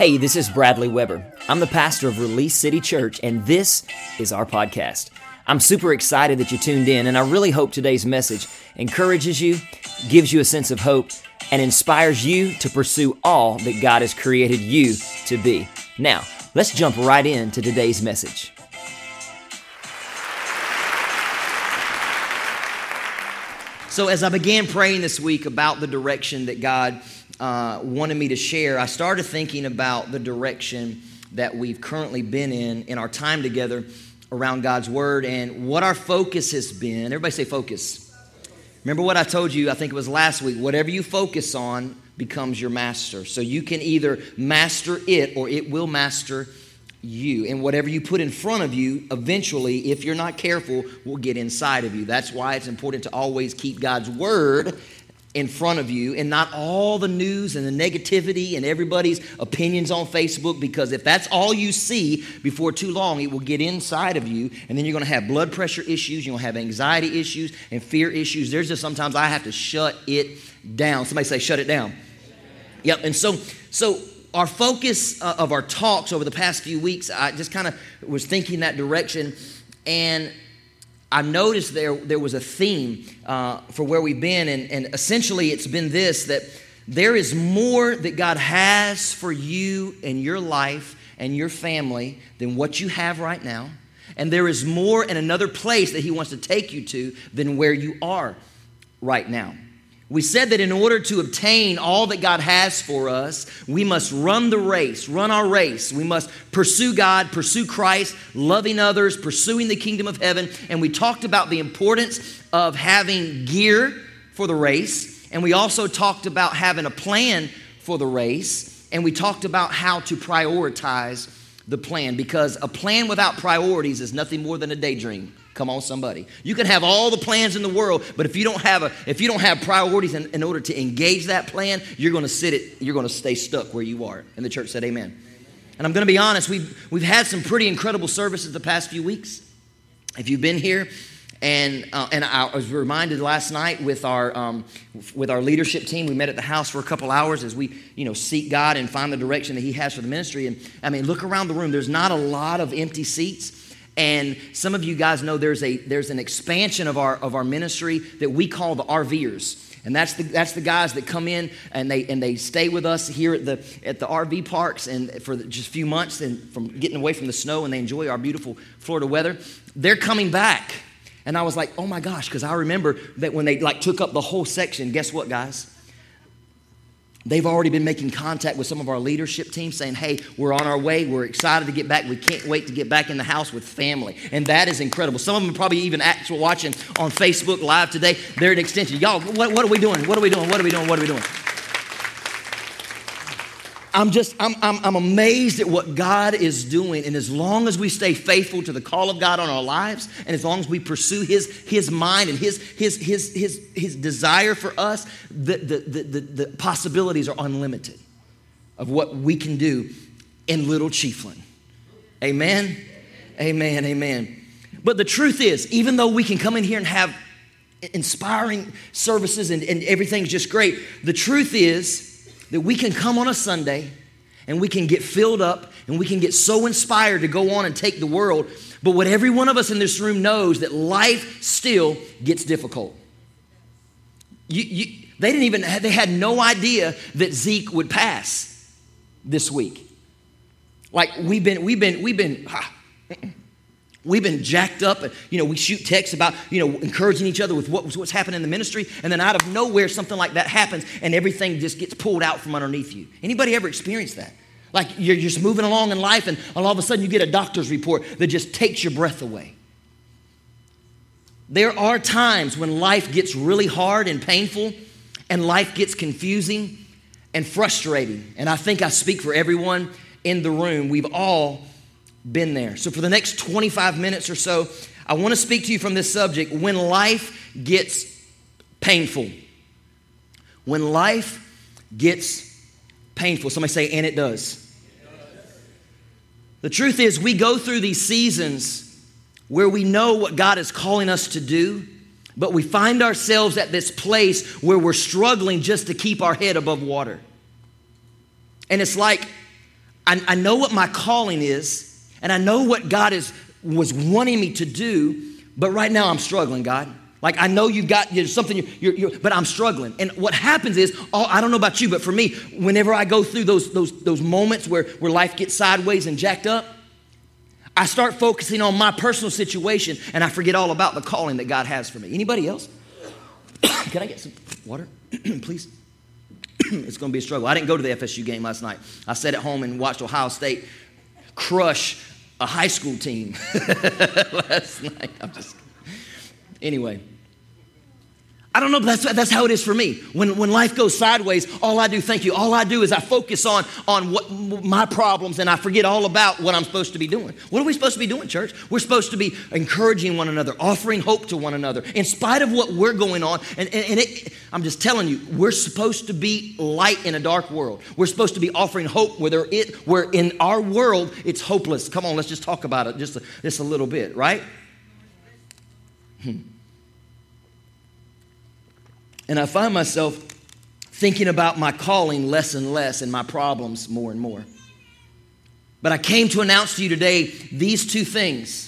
Hey, this is Bradley Weber. I'm the pastor of Release City Church, and this is our podcast. I'm super excited that you tuned in, and I really hope today's message encourages you, gives you a sense of hope, and inspires you to pursue all that God has created you to be. Now, let's jump right into today's message. So, as I began praying this week about the direction that God uh, wanted me to share, I started thinking about the direction that we've currently been in in our time together around God's Word and what our focus has been. Everybody say focus. Remember what I told you, I think it was last week. Whatever you focus on becomes your master. So you can either master it or it will master you. And whatever you put in front of you, eventually, if you're not careful, will get inside of you. That's why it's important to always keep God's Word in front of you and not all the news and the negativity and everybody's opinions on Facebook because if that's all you see before too long, it will get inside of you and then you're going to have blood pressure issues, you're going to have anxiety issues and fear issues. There's just sometimes I have to shut it down. Somebody say, shut it down. Yep. And so, so our focus uh, of our talks over the past few weeks, I just kind of was thinking that direction and I noticed there, there was a theme uh, for where we've been, and, and essentially it's been this that there is more that God has for you and your life and your family than what you have right now. And there is more in another place that He wants to take you to than where you are right now. We said that in order to obtain all that God has for us, we must run the race, run our race. We must pursue God, pursue Christ, loving others, pursuing the kingdom of heaven. And we talked about the importance of having gear for the race. And we also talked about having a plan for the race. And we talked about how to prioritize the plan because a plan without priorities is nothing more than a daydream. Come on, somebody. You can have all the plans in the world, but if you don't have a, if you don't have priorities in, in order to engage that plan, you're going to sit it. You're going to stay stuck where you are. And the church said, "Amen." And I'm going to be honest. We've we've had some pretty incredible services the past few weeks. If you've been here, and uh, and I was reminded last night with our um, with our leadership team. We met at the house for a couple hours as we you know seek God and find the direction that He has for the ministry. And I mean, look around the room. There's not a lot of empty seats. And some of you guys know there's, a, there's an expansion of our, of our ministry that we call the RVers. And that's the, that's the guys that come in and they, and they stay with us here at the, at the RV parks and for just a few months and from getting away from the snow and they enjoy our beautiful Florida weather. They're coming back. And I was like, oh my gosh, because I remember that when they like took up the whole section, guess what, guys? They've already been making contact with some of our leadership team saying, hey, we're on our way. We're excited to get back. We can't wait to get back in the house with family. And that is incredible. Some of them probably even actually watching on Facebook Live today. They're an extension. Y'all, what, what are we doing? What are we doing? What are we doing? What are we doing? I'm just, I'm, I'm, I'm amazed at what God is doing. And as long as we stay faithful to the call of God on our lives, and as long as we pursue His, his mind and His, his, his, his, his desire for us, the, the, the, the, the possibilities are unlimited of what we can do in Little Chiefland. Amen? Amen, amen. But the truth is, even though we can come in here and have inspiring services and, and everything's just great, the truth is, that we can come on a Sunday and we can get filled up and we can get so inspired to go on and take the world. But what every one of us in this room knows that life still gets difficult. You, you, they didn't even, they had no idea that Zeke would pass this week. Like we've been, we've been, we've been, ah, We've been jacked up, and you know, we shoot texts about you know encouraging each other with what, what's happening in the ministry, and then out of nowhere something like that happens, and everything just gets pulled out from underneath you. Anybody ever experienced that? Like you're just moving along in life, and all of a sudden you get a doctor's report that just takes your breath away. There are times when life gets really hard and painful, and life gets confusing and frustrating. And I think I speak for everyone in the room. We've all been there. So, for the next 25 minutes or so, I want to speak to you from this subject when life gets painful. When life gets painful. Somebody say, and it does. The truth is, we go through these seasons where we know what God is calling us to do, but we find ourselves at this place where we're struggling just to keep our head above water. And it's like I, I know what my calling is, and I know what God is was wanting me to do, but right now I'm struggling, God. Like I know you've got something, you're, you're, but I'm struggling. And what happens is, oh, I don't know about you, but for me, whenever I go through those those those moments where where life gets sideways and jacked up, I start focusing on my personal situation, and I forget all about the calling that God has for me. Anybody else? Can I get some water, please? it's going to be a struggle. I didn't go to the FSU game last night. I sat at home and watched Ohio State crush a high school team last night. I'm just anyway. I don't know, but that's, that's how it is for me. When, when life goes sideways, all I do, thank you, all I do is I focus on, on what my problems and I forget all about what I'm supposed to be doing. What are we supposed to be doing, church? We're supposed to be encouraging one another, offering hope to one another, in spite of what we're going on. And, and, and it, I'm just telling you, we're supposed to be light in a dark world. We're supposed to be offering hope where, it, where in our world it's hopeless. Come on, let's just talk about it just a, just a little bit, right? Hmm. And I find myself thinking about my calling less and less and my problems more and more. But I came to announce to you today these two things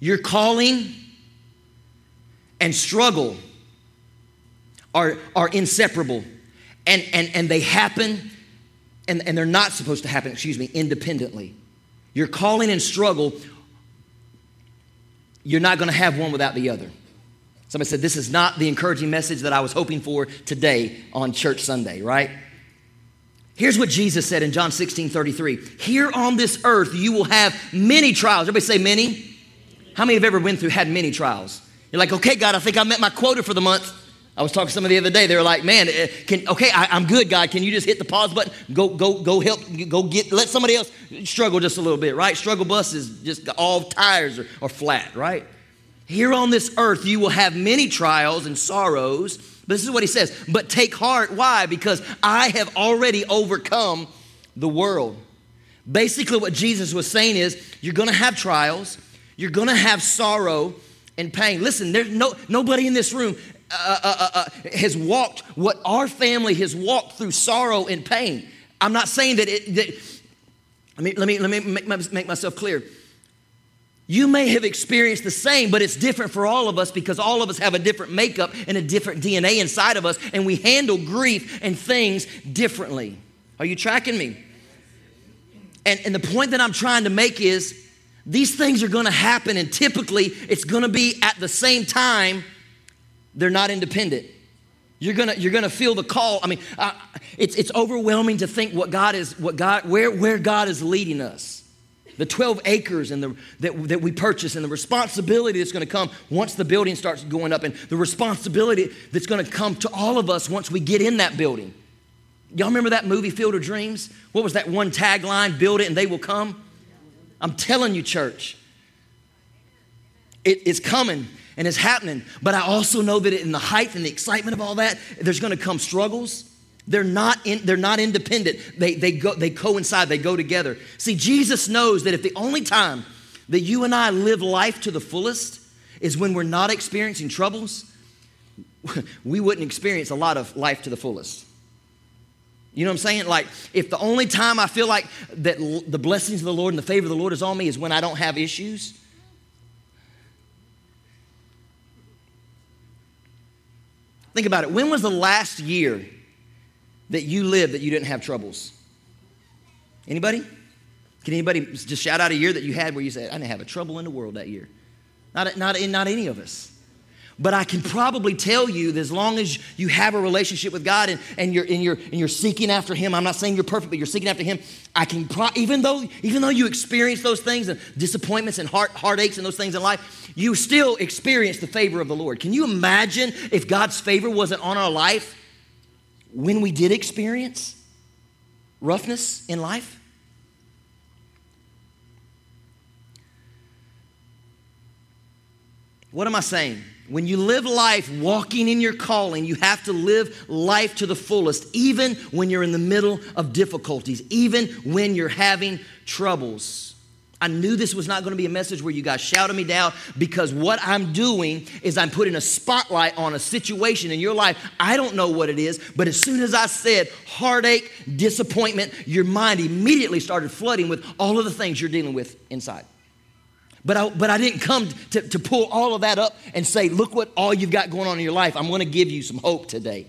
your calling and struggle are, are inseparable, and, and, and they happen, and, and they're not supposed to happen, excuse me, independently. Your calling and struggle, you're not going to have one without the other. Somebody said, This is not the encouraging message that I was hoping for today on Church Sunday, right? Here's what Jesus said in John 16 33. Here on this earth, you will have many trials. Everybody say many. How many have ever been through, had many trials? You're like, okay, God, I think I met my quota for the month. I was talking to somebody the other day. They were like, "Man, eh, can okay, I, am good, God. Can you just hit the pause button? Go, go, go, help, go get. Let somebody else struggle just a little bit, right? Struggle bus is just all tires are, are flat, right? Here on this earth, you will have many trials and sorrows. But this is what he says. But take heart. Why? Because I have already overcome the world. Basically, what Jesus was saying is you're to have trials, you're to have sorrow and pain. Listen, there's no, nobody in this room uh, uh, uh, uh, has walked what our family has walked through sorrow and pain. I'm not saying that it. That, let me, let me, let me make, make myself clear. You may have experienced the same, but it's different for all of us because all of us have a different makeup and a different DNA inside of us, and we handle grief and things differently. Are you tracking me? And, and the point that I'm trying to make is these things are gonna happen, and typically it's gonna be at the same time, they're not independent. You're gonna, you're gonna feel the call. I mean, uh, it's, it's overwhelming to think what God is, what God, where, where God is leading us the 12 acres and the, that, that we purchase and the responsibility that's going to come once the building starts going up and the responsibility that's going to come to all of us once we get in that building. Y'all remember that movie, Field of Dreams? What was that one tagline? Build it and they will come. I'm telling you, church, it is coming and it's happening. But I also know that in the height and the excitement of all that, there's going to come struggles. They're not, in, they're not independent. They, they, go, they coincide, they go together. See, Jesus knows that if the only time that you and I live life to the fullest is when we're not experiencing troubles, we wouldn't experience a lot of life to the fullest. You know what I'm saying? Like, if the only time I feel like that the blessings of the Lord and the favor of the Lord is on me is when I don't have issues, think about it. When was the last year that you lived that you didn't have troubles? Anybody? Can anybody just shout out a year that you had where you said, I didn't have a trouble in the world that year? Not, not, in not any of us. But I can probably tell you that as long as you have a relationship with God and, and, you're, and, you're, and you're seeking after Him, I'm not saying you're perfect, but you're seeking after Him, I can, pro- even, though, even though you experience those things and disappointments and heart, heartaches and those things in life, you still experience the favor of the Lord. Can you imagine if God's favor wasn't on our life? When we did experience roughness in life? What am I saying? When you live life walking in your calling, you have to live life to the fullest, even when you're in the middle of difficulties, even when you're having troubles. I knew this was not going to be a message where you guys shouted me down because what I'm doing is I'm putting a spotlight on a situation in your life. I don't know what it is, but as soon as I said heartache, disappointment, your mind immediately started flooding with all of the things you're dealing with inside. But I, but I didn't come to, to pull all of that up and say, look what all you've got going on in your life. I'm going to give you some hope today.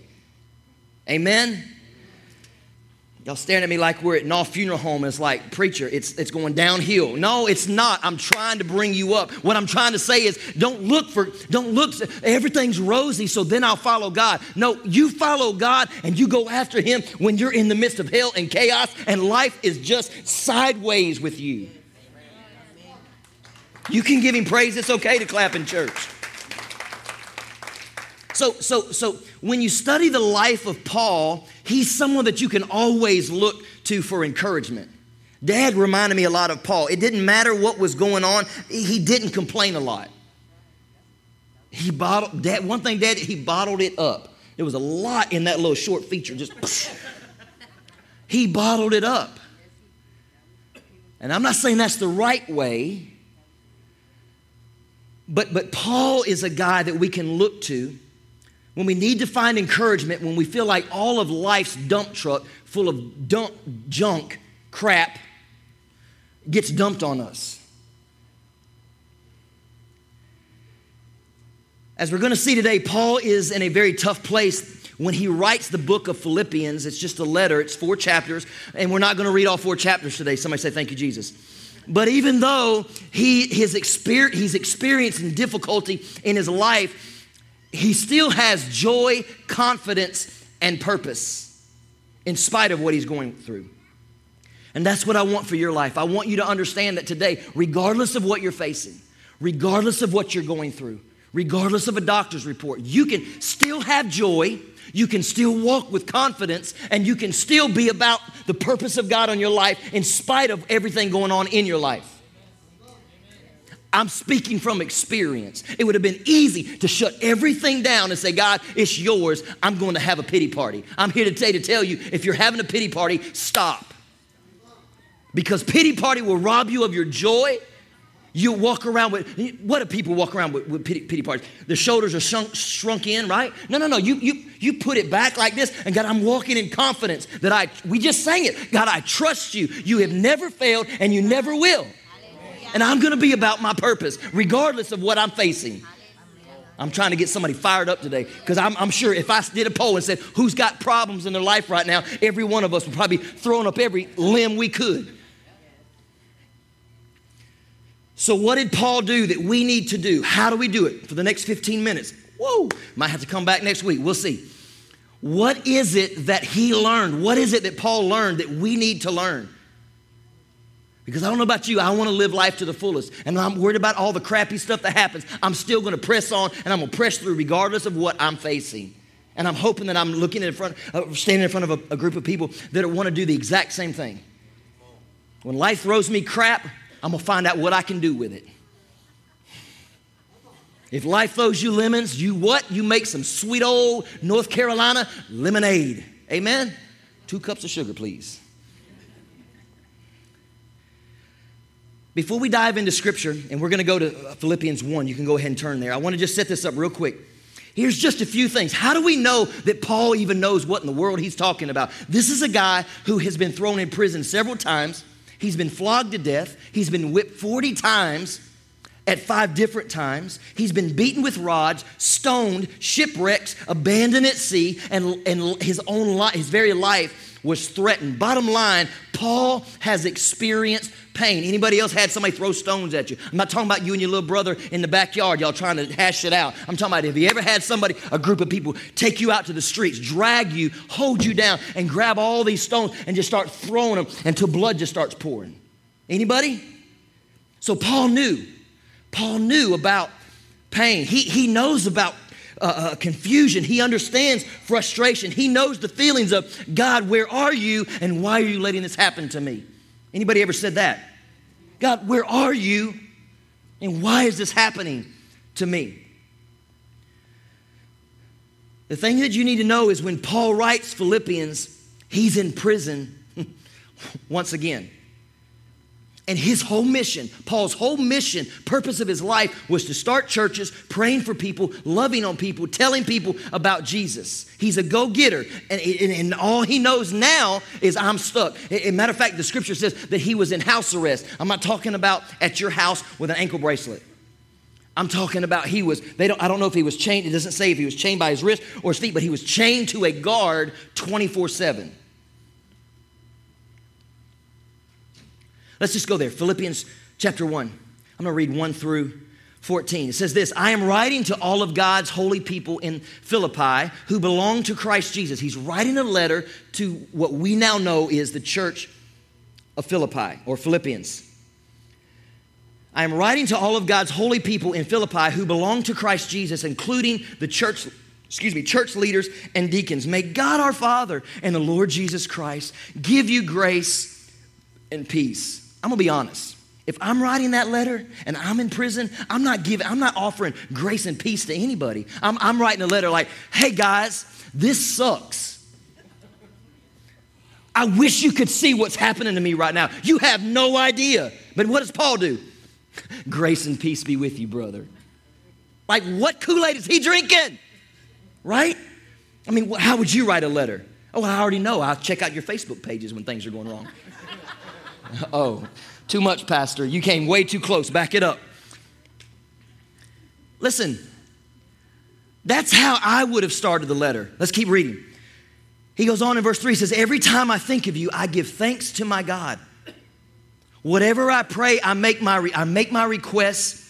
Amen? Y'all staring at me like we're at an all funeral home. It's like, preacher, it's, it's going downhill. No, it's not. I'm trying to bring you up. What I'm trying to say is don't look for, don't look, everything's rosy, so then I'll follow God. No, you follow God and you go after Him when you're in the midst of hell and chaos and life is just sideways with you. You can give Him praise. It's okay to clap in church. So, so, so when you study the life of Paul, he's someone that you can always look to for encouragement. Dad reminded me a lot of Paul. It didn't matter what was going on, he didn't complain a lot. He bottled, Dad, one thing, Dad, he bottled it up. There was a lot in that little short feature, just he bottled it up. And I'm not saying that's the right way, but, but Paul is a guy that we can look to when we need to find encouragement, when we feel like all of life's dump truck full of dump, junk, crap, gets dumped on us. As we're going to see today, Paul is in a very tough place when he writes the book of Philippians. It's just a letter, it's four chapters, and we're not going to read all four chapters today. Somebody say, Thank you, Jesus. But even though he, his experience, he's experiencing difficulty in his life, he still has joy, confidence, and purpose in spite of what he's going through. And that's what I want for your life. I want you to understand that today, regardless of what you're facing, regardless of what you're going through, regardless of a doctor's report, you can still have joy, you can still walk with confidence, and you can still be about the purpose of God on your life in spite of everything going on in your life. I'm speaking from experience. It would have been easy to shut everything down and say, God, it's yours. I'm going to have a pity party. I'm here today to tell you if you're having a pity party, stop. Because pity party will rob you of your joy. You walk around with, what do people walk around with, with pity, pity parties? The shoulders are shrunk, shrunk in, right? No, no, no. You, you, you put it back like this, and God, I'm walking in confidence that I, we just sang it. God, I trust you. You have never failed, and you never will and I'm going to be about my purpose, regardless of what I'm facing. I'm trying to get somebody fired up today because I'm, I'm, sure if I did a poll and said, Who's got problems in their life right now? every one of us would probably throwing up every limb we could. So, what did Paul do that we need to do? How do we do it for the next 15 minutes? Whoa, might have to come back next week. We'll see. What is it that he learned? What is it that Paul learned that we need to learn? Because I don't know about you, I want to live life to the fullest. And I'm worried about all the crappy stuff that happens. I'm still going to press on and I'm going to press through regardless of what I'm facing. And I'm hoping that I'm looking in front, uh, standing in front of a, a group of people that want to do the exact same thing. When life throws me crap, I'm going to find out what I can do with it. If life throws you lemons, you what? You make some sweet old North Carolina lemonade. Amen? Two cups of sugar, please. Before we dive into scripture, and we're going to go to uh, Philippians 1, you can go ahead and turn there. I want to just set this up real quick. Here's just a few things. How do we know that Paul even knows what in the world he's talking about? This is a guy who has been thrown in prison several times. He's been flogged to death. He's been whipped 40 times at five different times. He's been beaten with rods, stoned, shipwrecked, abandoned at sea, and, and his own life, his very life was threatened. Bottom line, Paul has experienced pain. Anybody else had somebody throw stones at you? I'm not talking about you and your little brother in the backyard, y'all trying to hash it out. I'm talking about have you ever had somebody, a group of people, take you out to the streets, drag you, hold you down, and grab all these stones and just start throwing them until blood just starts pouring? Anybody? So Paul knew. Paul knew about pain. He, he knows about uh, uh, confusion. He understands frustration. He knows the feelings of God, where are you and why are you letting this happen to me? Anybody ever said that? God, where are you and why is this happening to me? The thing that you need to know is when Paul writes Philippians, he's in prison once again. And his whole mission, Paul's whole mission, purpose of his life was to start churches, praying for people, loving on people, telling people about Jesus. He's a go getter. And, and, and, all he knows now is I'm stuck. As a matter of fact, the scripture says that he was in house arrest. I'm not talking about at your house with an ankle bracelet. I'm talking about he was, they don't, I don't know if he was chained, it doesn't say if he was chained by his wrist or his feet, but he was chained to a guard 24 7. Let's just go there. Philippians chapter 1. I'm going to read 1 through 14. It says this I am writing to all of God's holy people in Philippi who belong to Christ Jesus. He's writing a letter to what we now know is the church of Philippi or Philippians. I am writing to all of God's holy people in Philippi who belong to Christ Jesus, including the church, excuse me, church leaders and deacons. May God our Father and the Lord Jesus Christ give you grace and peace. I'm gonna be honest. If I'm writing that letter and I'm in prison, I'm not giving, I'm not offering grace and peace to anybody. I'm, I'm writing a letter like, hey guys, this sucks. I wish you could see what's happening to me right now. You have no idea. But what does Paul do? Grace and peace be with you, brother. Like, what Kool Aid is he drinking? Right? I mean, how would you write a letter? Oh, I already know. I'll check out your Facebook pages when things are going wrong. oh, too much, Pastor. You came way too close. Back it up. Listen, that's how I would have started the letter. Let's keep reading. He goes on in verse 3 says, Every time I think of you, I give thanks to my God. Whatever I pray, I make my, I make my requests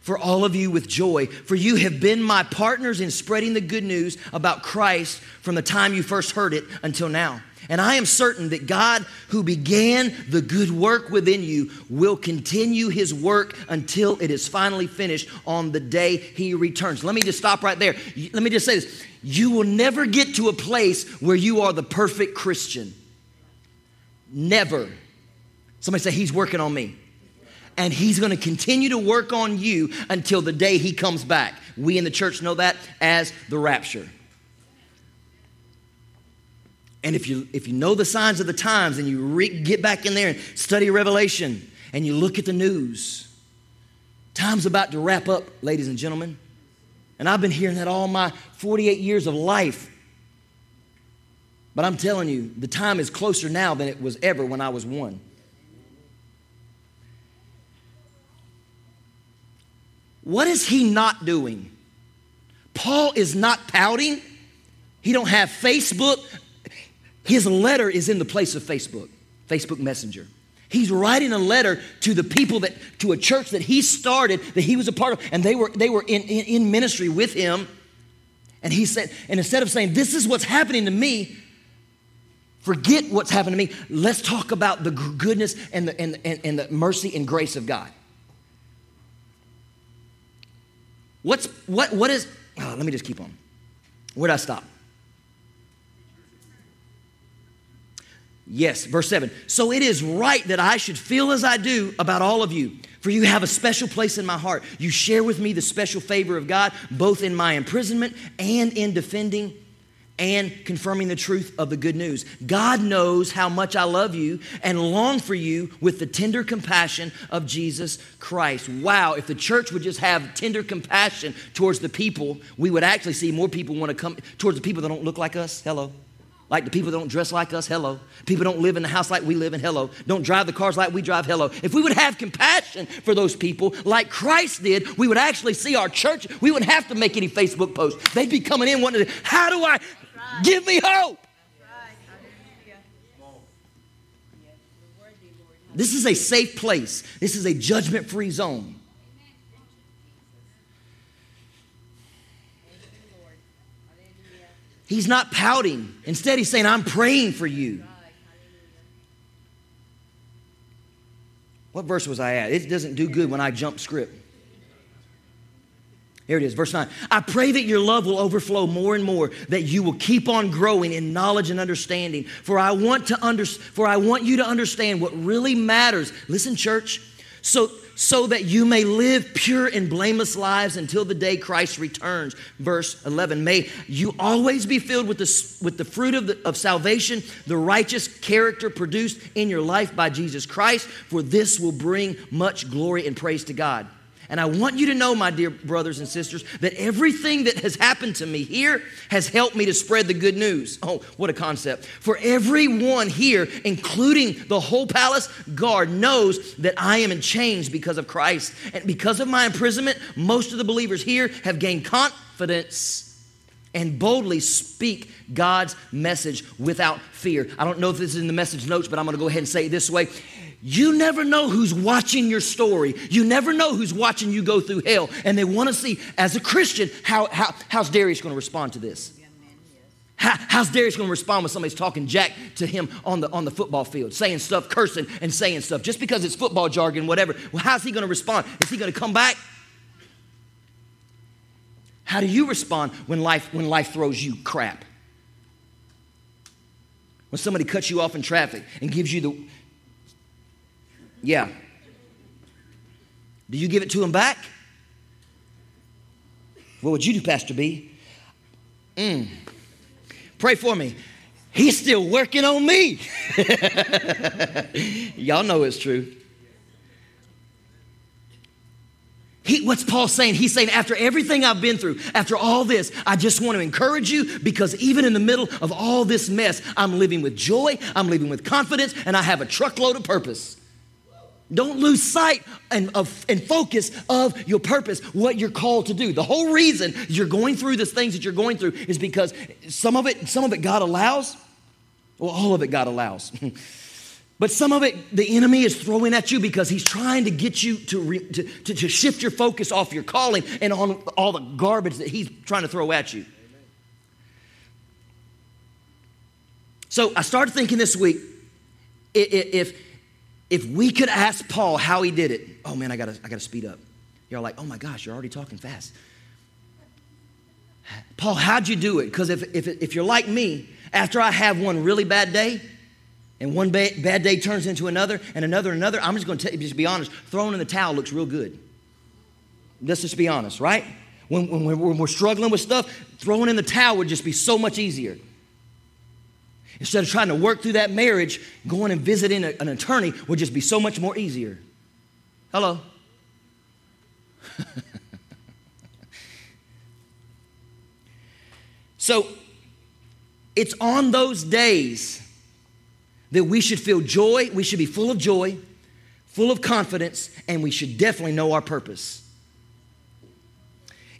for all of you with joy, for you have been my partners in spreading the good news about Christ from the time you first heard it until now. And I am certain that God, who began the good work within you, will continue his work until it is finally finished on the day he returns. Let me just stop right there. Let me just say this you will never get to a place where you are the perfect Christian. Never. Somebody say, He's working on me. And He's going to continue to work on you until the day He comes back. We in the church know that as the rapture. And if you, if you know the signs of the times and you re- get back in there and study Revelation and you look at the news, time's about to wrap up, ladies and gentlemen. And I've been hearing that all my 48 years of life. But I'm telling you, the time is closer now than it was ever when I was one. What is he not doing? Paul is not pouting. He don't have Facebook. His letter is in the place of Facebook, Facebook Messenger. He's writing a letter to the people that, to a church that he started, that he was a part of, and they were, they were in, in, in ministry with him. And he said, and instead of saying, This is what's happening to me, forget what's happened to me. Let's talk about the goodness and the, and, and, and the mercy and grace of God. What's, what, what is, oh, let me just keep on. Where'd I stop? Yes, verse 7. So it is right that I should feel as I do about all of you, for you have a special place in my heart. You share with me the special favor of God, both in my imprisonment and in defending and confirming the truth of the good news. God knows how much I love you and long for you with the tender compassion of Jesus Christ. Wow, if the church would just have tender compassion towards the people, we would actually see more people want to come towards the people that don't look like us. Hello. Like the people that don't dress like us, hello. People don't live in the house like we live in, hello. Don't drive the cars like we drive, hello. If we would have compassion for those people like Christ did, we would actually see our church. We wouldn't have to make any Facebook posts. They'd be coming in wanting to, how do I, give me hope? This is a safe place. This is a judgment free zone. He's not pouting. Instead, he's saying, I'm praying for you. What verse was I at? It doesn't do good when I jump script. Here it is, verse 9. I pray that your love will overflow more and more, that you will keep on growing in knowledge and understanding. For I want to under, for I want you to understand what really matters. Listen, church. So so that you may live pure and blameless lives until the day Christ returns. Verse 11 May you always be filled with the, with the fruit of, the, of salvation, the righteous character produced in your life by Jesus Christ, for this will bring much glory and praise to God. And I want you to know, my dear brothers and sisters, that everything that has happened to me here has helped me to spread the good news. Oh, what a concept. For everyone here, including the whole palace guard, knows that I am in chains because of Christ. And because of my imprisonment, most of the believers here have gained confidence and boldly speak God's message without fear. I don't know if this is in the message notes, but I'm going to go ahead and say it this way. You never know who's watching your story. You never know who's watching you go through hell. And they want to see, as a Christian, how, how, how's Darius going to respond to this? How, how's Darius going to respond when somebody's talking jack to him on the, on the football field, saying stuff, cursing and saying stuff, just because it's football jargon, whatever? Well, how's he going to respond? Is he going to come back? How do you respond when life, when life throws you crap? When somebody cuts you off in traffic and gives you the, yeah. Do you give it to him back? What would you do, Pastor B? Mm. Pray for me. He's still working on me. Y'all know it's true. He, what's Paul saying? He's saying, after everything I've been through, after all this, I just want to encourage you because even in the middle of all this mess, I'm living with joy, I'm living with confidence, and I have a truckload of purpose. Don't lose sight and, of, and focus of your purpose, what you're called to do. The whole reason you're going through the things that you're going through is because some of it, some of it God allows. Well, all of it God allows. but some of it the enemy is throwing at you because he's trying to get you to, re, to, to, to shift your focus off your calling and on all the garbage that he's trying to throw at you. So I started thinking this week if if we could ask Paul how he did it, oh man, I gotta, I gotta speed up. You're like, oh my gosh, you're already talking fast. Paul, how'd you do it? Because if, if, if you're like me, after I have one really bad day, and one ba- bad day turns into another, and another, another, I'm just gonna tell you, just be honest, throwing in the towel looks real good. Let's just be honest, right? When, when, when we're struggling with stuff, throwing in the towel would just be so much easier. Instead of trying to work through that marriage, going and visiting a, an attorney would just be so much more easier. Hello? so, it's on those days that we should feel joy, we should be full of joy, full of confidence, and we should definitely know our purpose.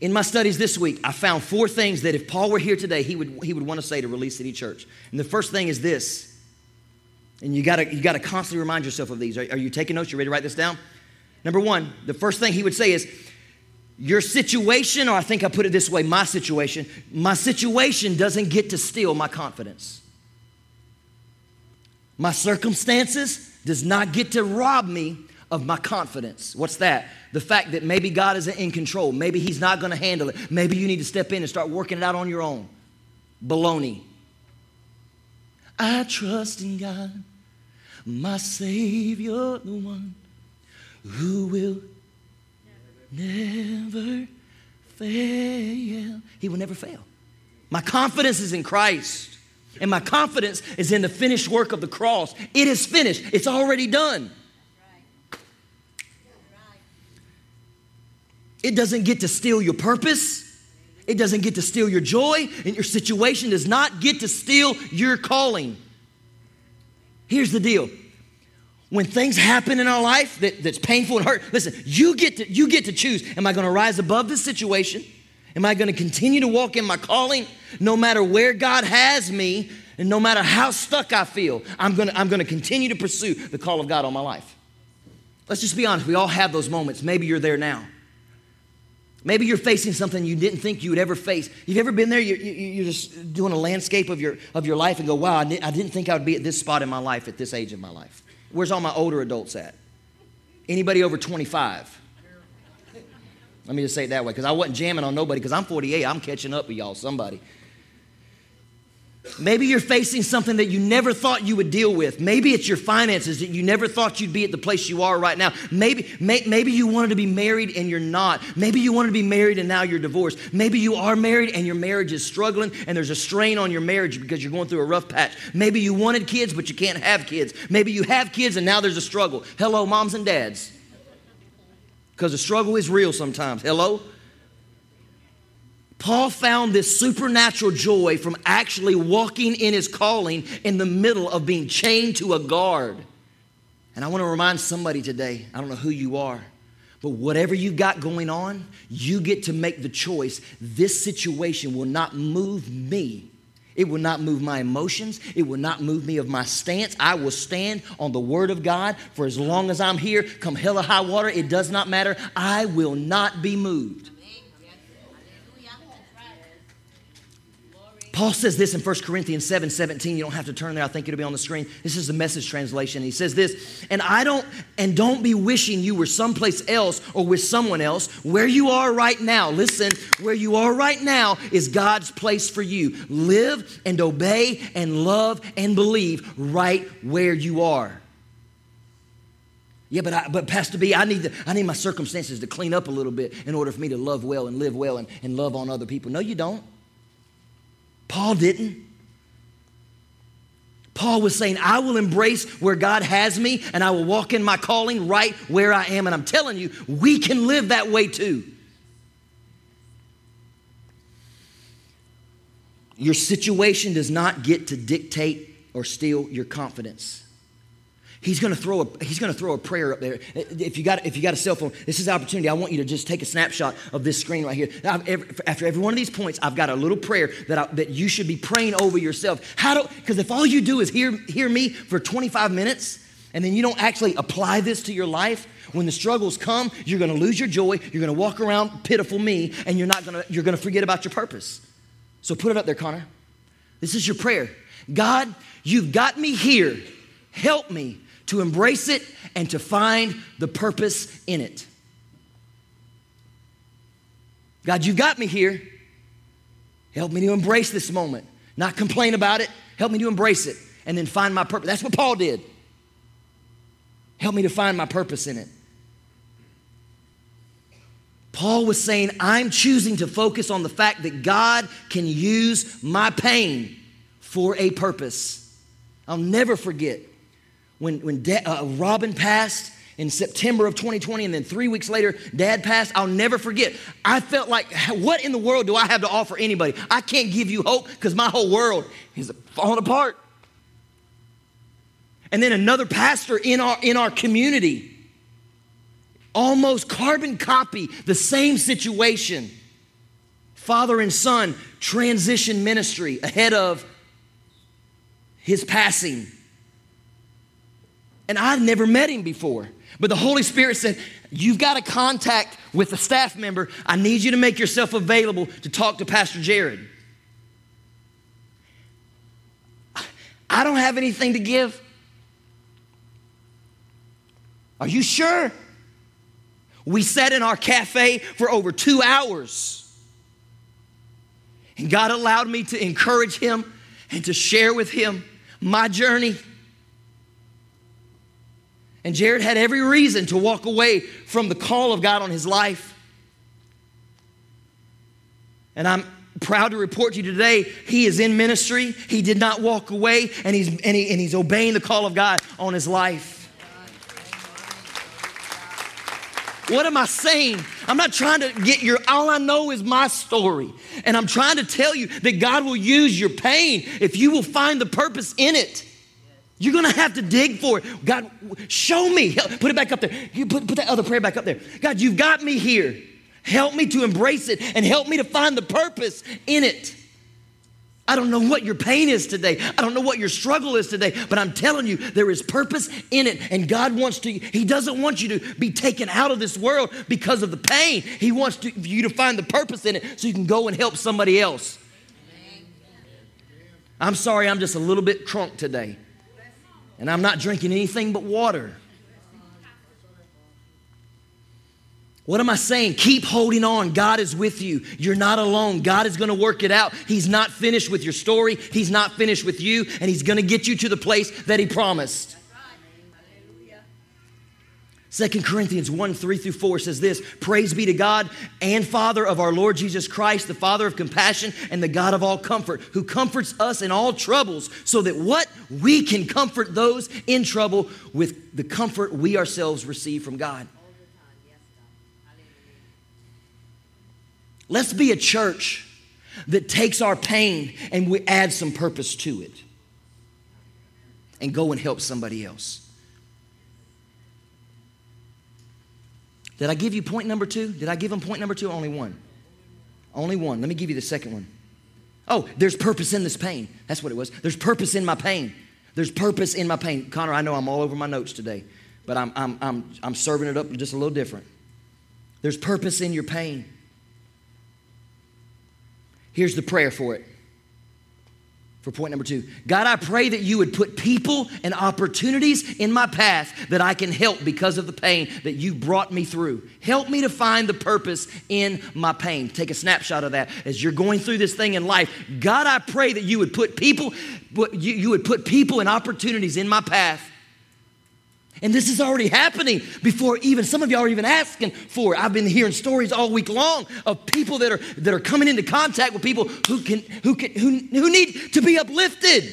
In my studies this week, I found four things that if Paul were here today, he would, he would want to say to Release City Church. And the first thing is this, and you gotta, you gotta constantly remind yourself of these. Are, are you taking notes? You ready to write this down? Number one, the first thing he would say is, Your situation, or I think I put it this way, my situation, my situation doesn't get to steal my confidence. My circumstances does not get to rob me of my confidence. What's that? The fact that maybe God isn't in control. Maybe He's not going to handle it. Maybe you need to step in and start working it out on your own. Baloney. I trust in God, my Savior, the one who will never fail. He will never fail. My confidence is in Christ, and my confidence is in the finished work of the cross. It is finished, it's already done. It doesn't get to steal your purpose. It doesn't get to steal your joy, and your situation does not get to steal your calling. Here's the deal. When things happen in our life that, that's painful and hurt, listen, you get to you get to choose. Am I going to rise above this situation? Am I going to continue to walk in my calling no matter where God has me and no matter how stuck I feel? I'm going to, I'm going to continue to pursue the call of God on my life. Let's just be honest. We all have those moments. Maybe you're there now. Maybe you're facing something you didn't think you would ever face. You've ever been there? You're, you're just doing a landscape of your, of your life and go, wow, I didn't think I would be at this spot in my life at this age of my life. Where's all my older adults at? Anybody over 25? Let me just say it that way because I wasn't jamming on nobody because I'm 48. I'm catching up with y'all, somebody. Maybe you're facing something that you never thought you would deal with. Maybe it's your finances that you never thought you'd be at the place you are right now. Maybe, may, maybe you wanted to be married and you're not. Maybe you wanted to be married and now you're divorced. Maybe you are married and your marriage is struggling and there's a strain on your marriage because you're going through a rough patch. Maybe you wanted kids but you can't have kids. Maybe you have kids and now there's a struggle. Hello, moms and dads. Because the struggle is real sometimes. Hello? Paul found this supernatural joy from actually walking in his calling in the middle of being chained to a guard. And I want to remind somebody today I don't know who you are, but whatever you've got going on, you get to make the choice. This situation will not move me. It will not move my emotions. It will not move me of my stance. I will stand on the word of God for as long as I'm here. Come hell or high water, it does not matter. I will not be moved. Paul says this in 1 Corinthians 7 17. You don't have to turn there. I think it'll be on the screen. This is the message translation. He says this, and I don't, and don't be wishing you were someplace else or with someone else. Where you are right now, listen, where you are right now is God's place for you. Live and obey and love and believe right where you are. Yeah, but, I, but Pastor B, I need, the, I need my circumstances to clean up a little bit in order for me to love well and live well and, and love on other people. No, you don't. Paul didn't. Paul was saying, I will embrace where God has me and I will walk in my calling right where I am. And I'm telling you, we can live that way too. Your situation does not get to dictate or steal your confidence. He's going to throw a, he's going to throw a prayer up there. If you got if you got a cell phone, this is opportunity. I want you to just take a snapshot of this screen right here. after every one of these points, I've got a little prayer that I, that you should be praying over yourself. How do because if all you do is hear hear me for 25 minutes and then you don't actually apply this to your life, when the struggles come, you're going to lose your joy. You're going to walk around pitiful me, and you're not going to you're going to forget about your purpose. So put it up there, Connor. This is your prayer. God, you've got me here. Help me to embrace it and to find the purpose in it. God, you got me here. Help me to embrace this moment, not complain about it. Help me to embrace it and then find my purpose. That's what Paul did. Help me to find my purpose in it. Paul was saying, I'm choosing to focus on the fact that God can use my pain for a purpose. I'll never forget when, when da- uh, Robin passed in September of 2020, and then three weeks later, dad passed, I'll never forget. I felt like, what in the world do I have to offer anybody? I can't give you hope because my whole world is falling apart. And then another pastor in our, in our community, almost carbon copy the same situation. Father and son transition ministry ahead of his passing. And I'd never met him before. But the Holy Spirit said, You've got a contact with a staff member. I need you to make yourself available to talk to Pastor Jared. I don't have anything to give. Are you sure? We sat in our cafe for over two hours. And God allowed me to encourage him and to share with him my journey. And Jared had every reason to walk away from the call of God on his life. And I'm proud to report to you today, he is in ministry. He did not walk away, and he's, and, he, and he's obeying the call of God on his life. What am I saying? I'm not trying to get your, all I know is my story. And I'm trying to tell you that God will use your pain if you will find the purpose in it. You're gonna have to dig for it. God, show me. Put it back up there. You put, put that other prayer back up there. God, you've got me here. Help me to embrace it and help me to find the purpose in it. I don't know what your pain is today. I don't know what your struggle is today, but I'm telling you, there is purpose in it. And God wants to, He doesn't want you to be taken out of this world because of the pain. He wants to, you to find the purpose in it so you can go and help somebody else. I'm sorry, I'm just a little bit crunk today and I'm not drinking anything but water. What am I saying? Keep holding on. God is with you. You're not alone. God is going to work it out. He's not finished with your story. He's not finished with you, and He's going to get you to the place that He promised. Second Corinthians 1 3 through 4 says this Praise be to God and Father of our Lord Jesus Christ, the Father of compassion and the God of all comfort, who comforts us in all troubles, so that what? We can comfort those in trouble with the comfort we ourselves receive from God. Let's be a church that takes our pain and we add some purpose to it and go and help somebody else. Did I give you point number two? Did I give them point number two? Only one. Only one. Let me give you the second one. Oh, there's purpose in this pain. That's what it was. There's purpose in my pain. There's purpose in my pain. Connor, I know I'm all over my notes today, but I'm, I'm, I'm, I'm serving it up just a little different. There's purpose in your pain. Here's the prayer for it for point number two God, I pray that you would put people and opportunities in my path that I can help because of the pain that you brought me through. Help me to find the purpose in my pain. Take a snapshot of that as you're going through this thing in life. God, I pray that you would put people, you would put people and opportunities in my path and this is already happening before even some of y'all are even asking for it. I've been hearing stories all week long of people that are that are coming into contact with people who can who can who, who need to be uplifted.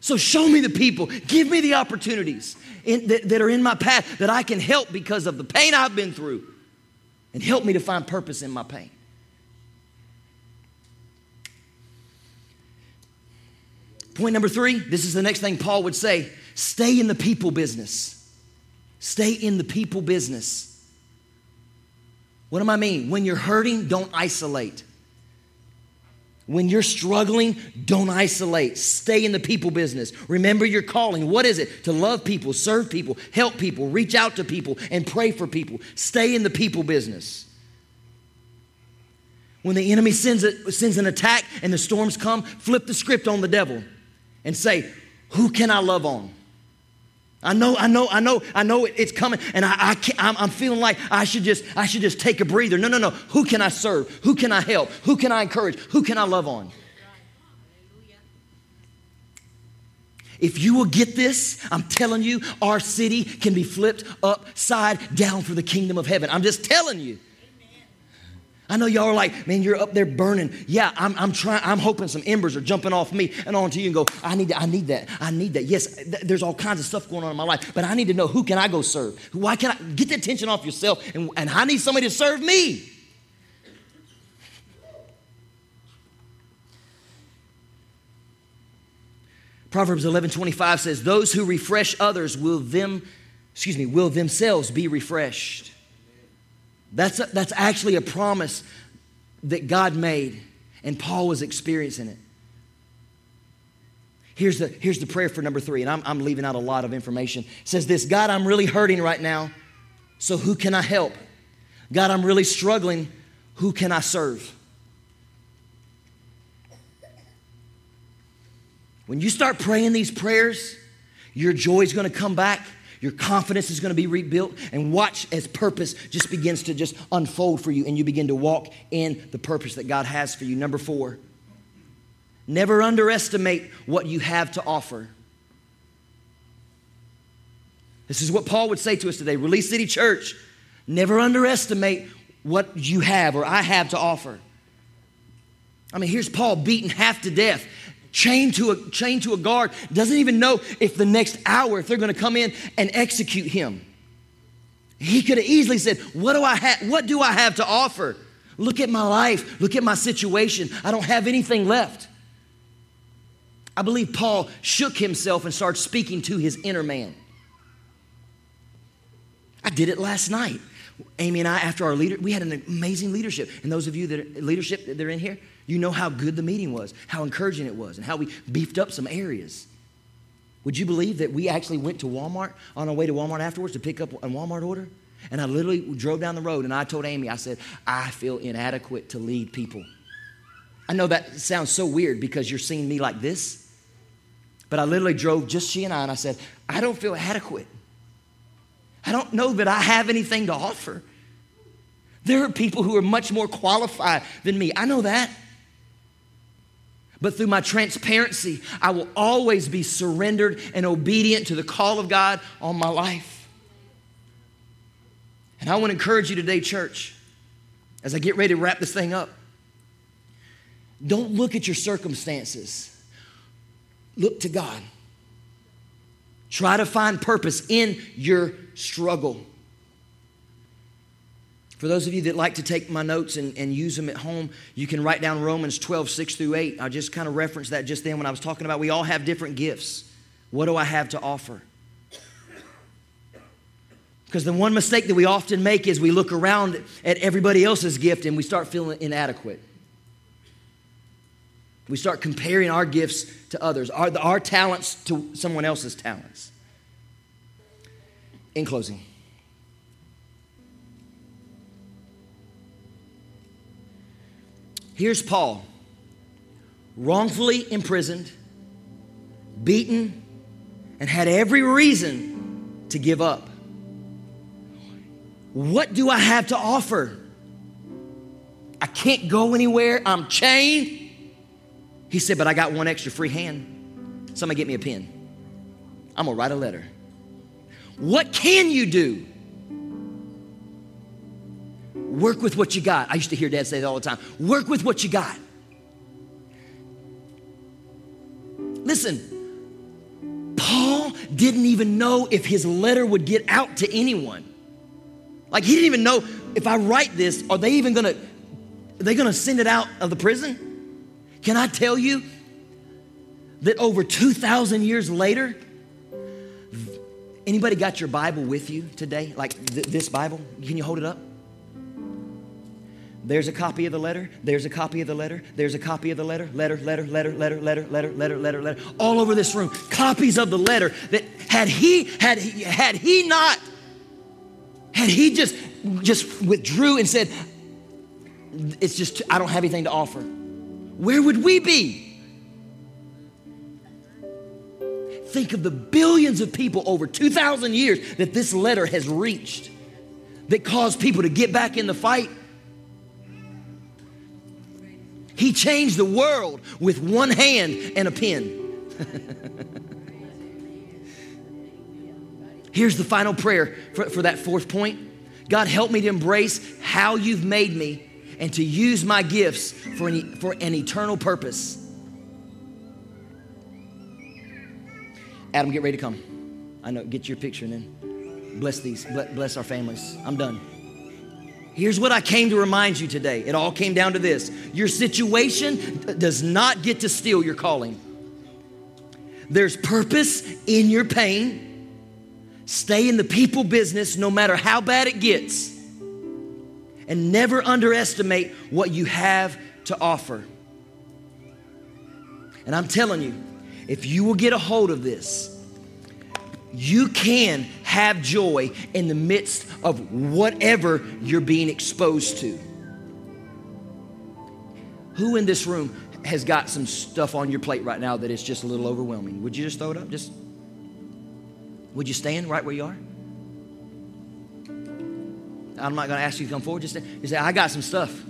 So show me the people, give me the opportunities in, that, that are in my path that I can help because of the pain I've been through, and help me to find purpose in my pain. Point number three, this is the next thing Paul would say Stay in the people business. Stay in the people business. What do I mean? When you're hurting, don't isolate. When you're struggling, don't isolate. Stay in the people business. Remember your calling. What is it? To love people, serve people, help people, reach out to people, and pray for people. Stay in the people business. When the enemy sends, a, sends an attack and the storms come, flip the script on the devil and say, Who can I love on? I know, I know, I know, I know it's coming, and I, I I'm, feeling like I should just, I should just take a breather. No, no, no. Who can I serve? Who can I help? Who can I encourage? Who can I love on? If you will get this, I'm telling you, our city can be flipped upside down for the kingdom of heaven. I'm just telling you. I know y'all are like, man, you're up there burning. Yeah, I'm, I'm trying, I'm hoping some embers are jumping off me and onto you and go, I need that, I need that, I need that. Yes, th- there's all kinds of stuff going on in my life, but I need to know who can I go serve? Why can I get the attention off yourself and, and I need somebody to serve me? Proverbs 11 25 says, Those who refresh others will them, excuse me, will themselves be refreshed. That's, a, that's actually a promise that God made, and Paul was experiencing it. Here's the, here's the prayer for number three, and I'm, I'm leaving out a lot of information. It says this God, I'm really hurting right now, so who can I help? God, I'm really struggling, who can I serve? When you start praying these prayers, your joy is going to come back your confidence is going to be rebuilt. And watch as purpose just begins to just unfold for you and you begin to walk in the purpose that God has for you. Number four, never underestimate what you have to offer. This is what Paul would say to us today Release City Church, never underestimate what you have or I have to offer. I mean, here's Paul beaten half to death chained to a chained to a guard doesn't even know if the next hour if they're going to come in and execute him. He could have easily said what do i have what do i have to offer? Look at my life. Look at my situation. I don't have anything left. I believe paul shook himself and started speaking to his inner man. I did it last night. Amy and i after our leader we had an amazing leadership. And those of you that are leadership that are in here you know how good the meeting was, how encouraging it was, and how we beefed up some areas. Would you believe that we actually went to Walmart on our way to Walmart afterwards to pick up a Walmart order? And I literally drove down the road and I told Amy, I said, I feel inadequate to lead people. I know that sounds so weird because you're seeing me like this, but I literally drove just she and I and I said, I don't feel adequate. I don't know that I have anything to offer. There are people who are much more qualified than me. I know that. But through my transparency, I will always be surrendered and obedient to the call of God on my life. And I want to encourage you today, church, as I get ready to wrap this thing up. Don't look at your circumstances, look to God. Try to find purpose in your struggle. For those of you that like to take my notes and, and use them at home, you can write down Romans 12, 6 through 8. I just kind of referenced that just then when I was talking about we all have different gifts. What do I have to offer? Because the one mistake that we often make is we look around at everybody else's gift and we start feeling inadequate. We start comparing our gifts to others, our, our talents to someone else's talents. In closing, here's Paul, wrongfully imprisoned, beaten, and had every reason to give up. What do I have to offer? I can't go anywhere. I'm chained. He said, But I got one extra free hand. Somebody get me a pen. I'm going to write a letter. What can you do? Work with what you got. I used to hear dad say that all the time. Work with what you got. Listen, Paul didn't even know if his letter would get out to anyone. Like he didn't even know if I write this, are they even gonna, are they gonna send it out of the prison? Can I tell you that over 2,000 years later, anybody got your Bible with you today? Like th- this Bible? Can you hold it up? There's a copy of the letter. There's a copy of the letter. There's a copy of the letter. Letter, letter, letter, letter, letter, letter, letter, letter, letter. All over this room, copies of the letter that had he had he had he not had he just just withdrew and said, "It's just I don't have anything to offer." where would we be? Think of the billions of people over 2,000 years that this letter has reached that caused people to get back in the fight. He changed the world with one hand and a pen. Here's the final prayer for, for that fourth point God, help me to embrace how you've made me and to use my gifts for an, for an eternal purpose. Adam, get ready to come. I know, get your picture and then bless these, bless our families. I'm done. Here's what I came to remind you today. It all came down to this your situation does not get to steal your calling. There's purpose in your pain. Stay in the people business no matter how bad it gets and never underestimate what you have to offer. And I'm telling you, if you will get a hold of this, you can have joy in the midst of whatever you're being exposed to. Who in this room has got some stuff on your plate right now that is just a little overwhelming? Would you just throw it up? Just would you stand right where you are? I'm not going to ask you to come forward. Just say, you say, I got some stuff.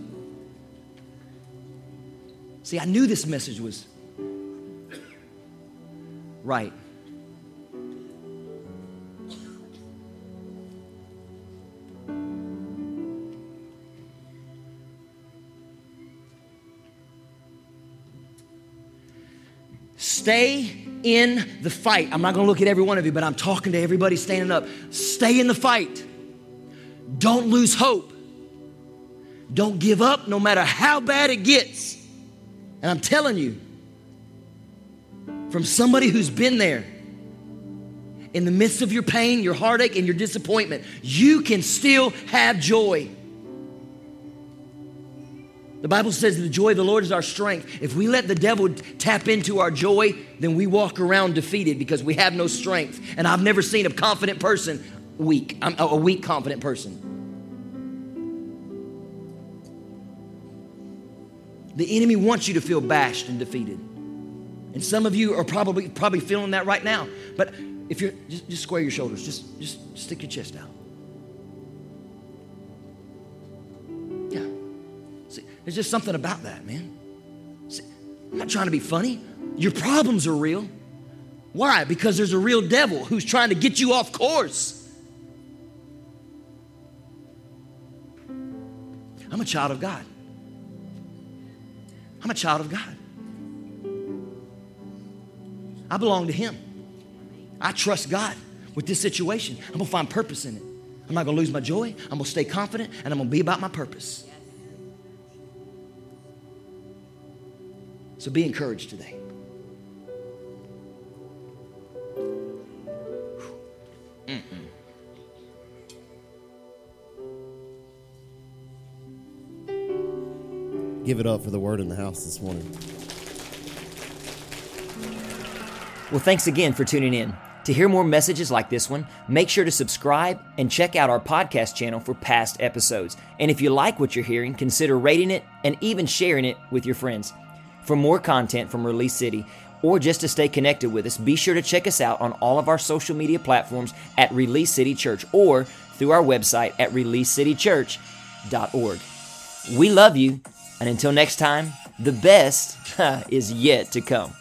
See, I knew this message was right. Stay in the fight. I'm not going to look at every one of you, but I'm talking to everybody standing up. Stay in the fight. Don't lose hope. Don't give up no matter how bad it gets. And I'm telling you, from somebody who's been there, in the midst of your pain, your heartache, and your disappointment, you can still have joy. The Bible says the joy of the Lord is our strength. If we let the devil tap into our joy, then we walk around defeated because we have no strength. And I've never seen a confident person weak. I'm a weak, confident person. The enemy wants you to feel bashed and defeated. And some of you are probably probably feeling that right now. But if you're just, just square your shoulders, just just stick your chest out. See, there's just something about that, man. See, I'm not trying to be funny. Your problems are real. Why? Because there's a real devil who's trying to get you off course. I'm a child of God. I'm a child of God. I belong to Him. I trust God with this situation. I'm gonna find purpose in it. I'm not gonna lose my joy. I'm gonna stay confident and I'm gonna be about my purpose. So be encouraged today. Give it up for the word in the house this morning. Well, thanks again for tuning in. To hear more messages like this one, make sure to subscribe and check out our podcast channel for past episodes. And if you like what you're hearing, consider rating it and even sharing it with your friends. For more content from Release City, or just to stay connected with us, be sure to check us out on all of our social media platforms at Release City Church or through our website at releasecitychurch.org. We love you, and until next time, the best is yet to come.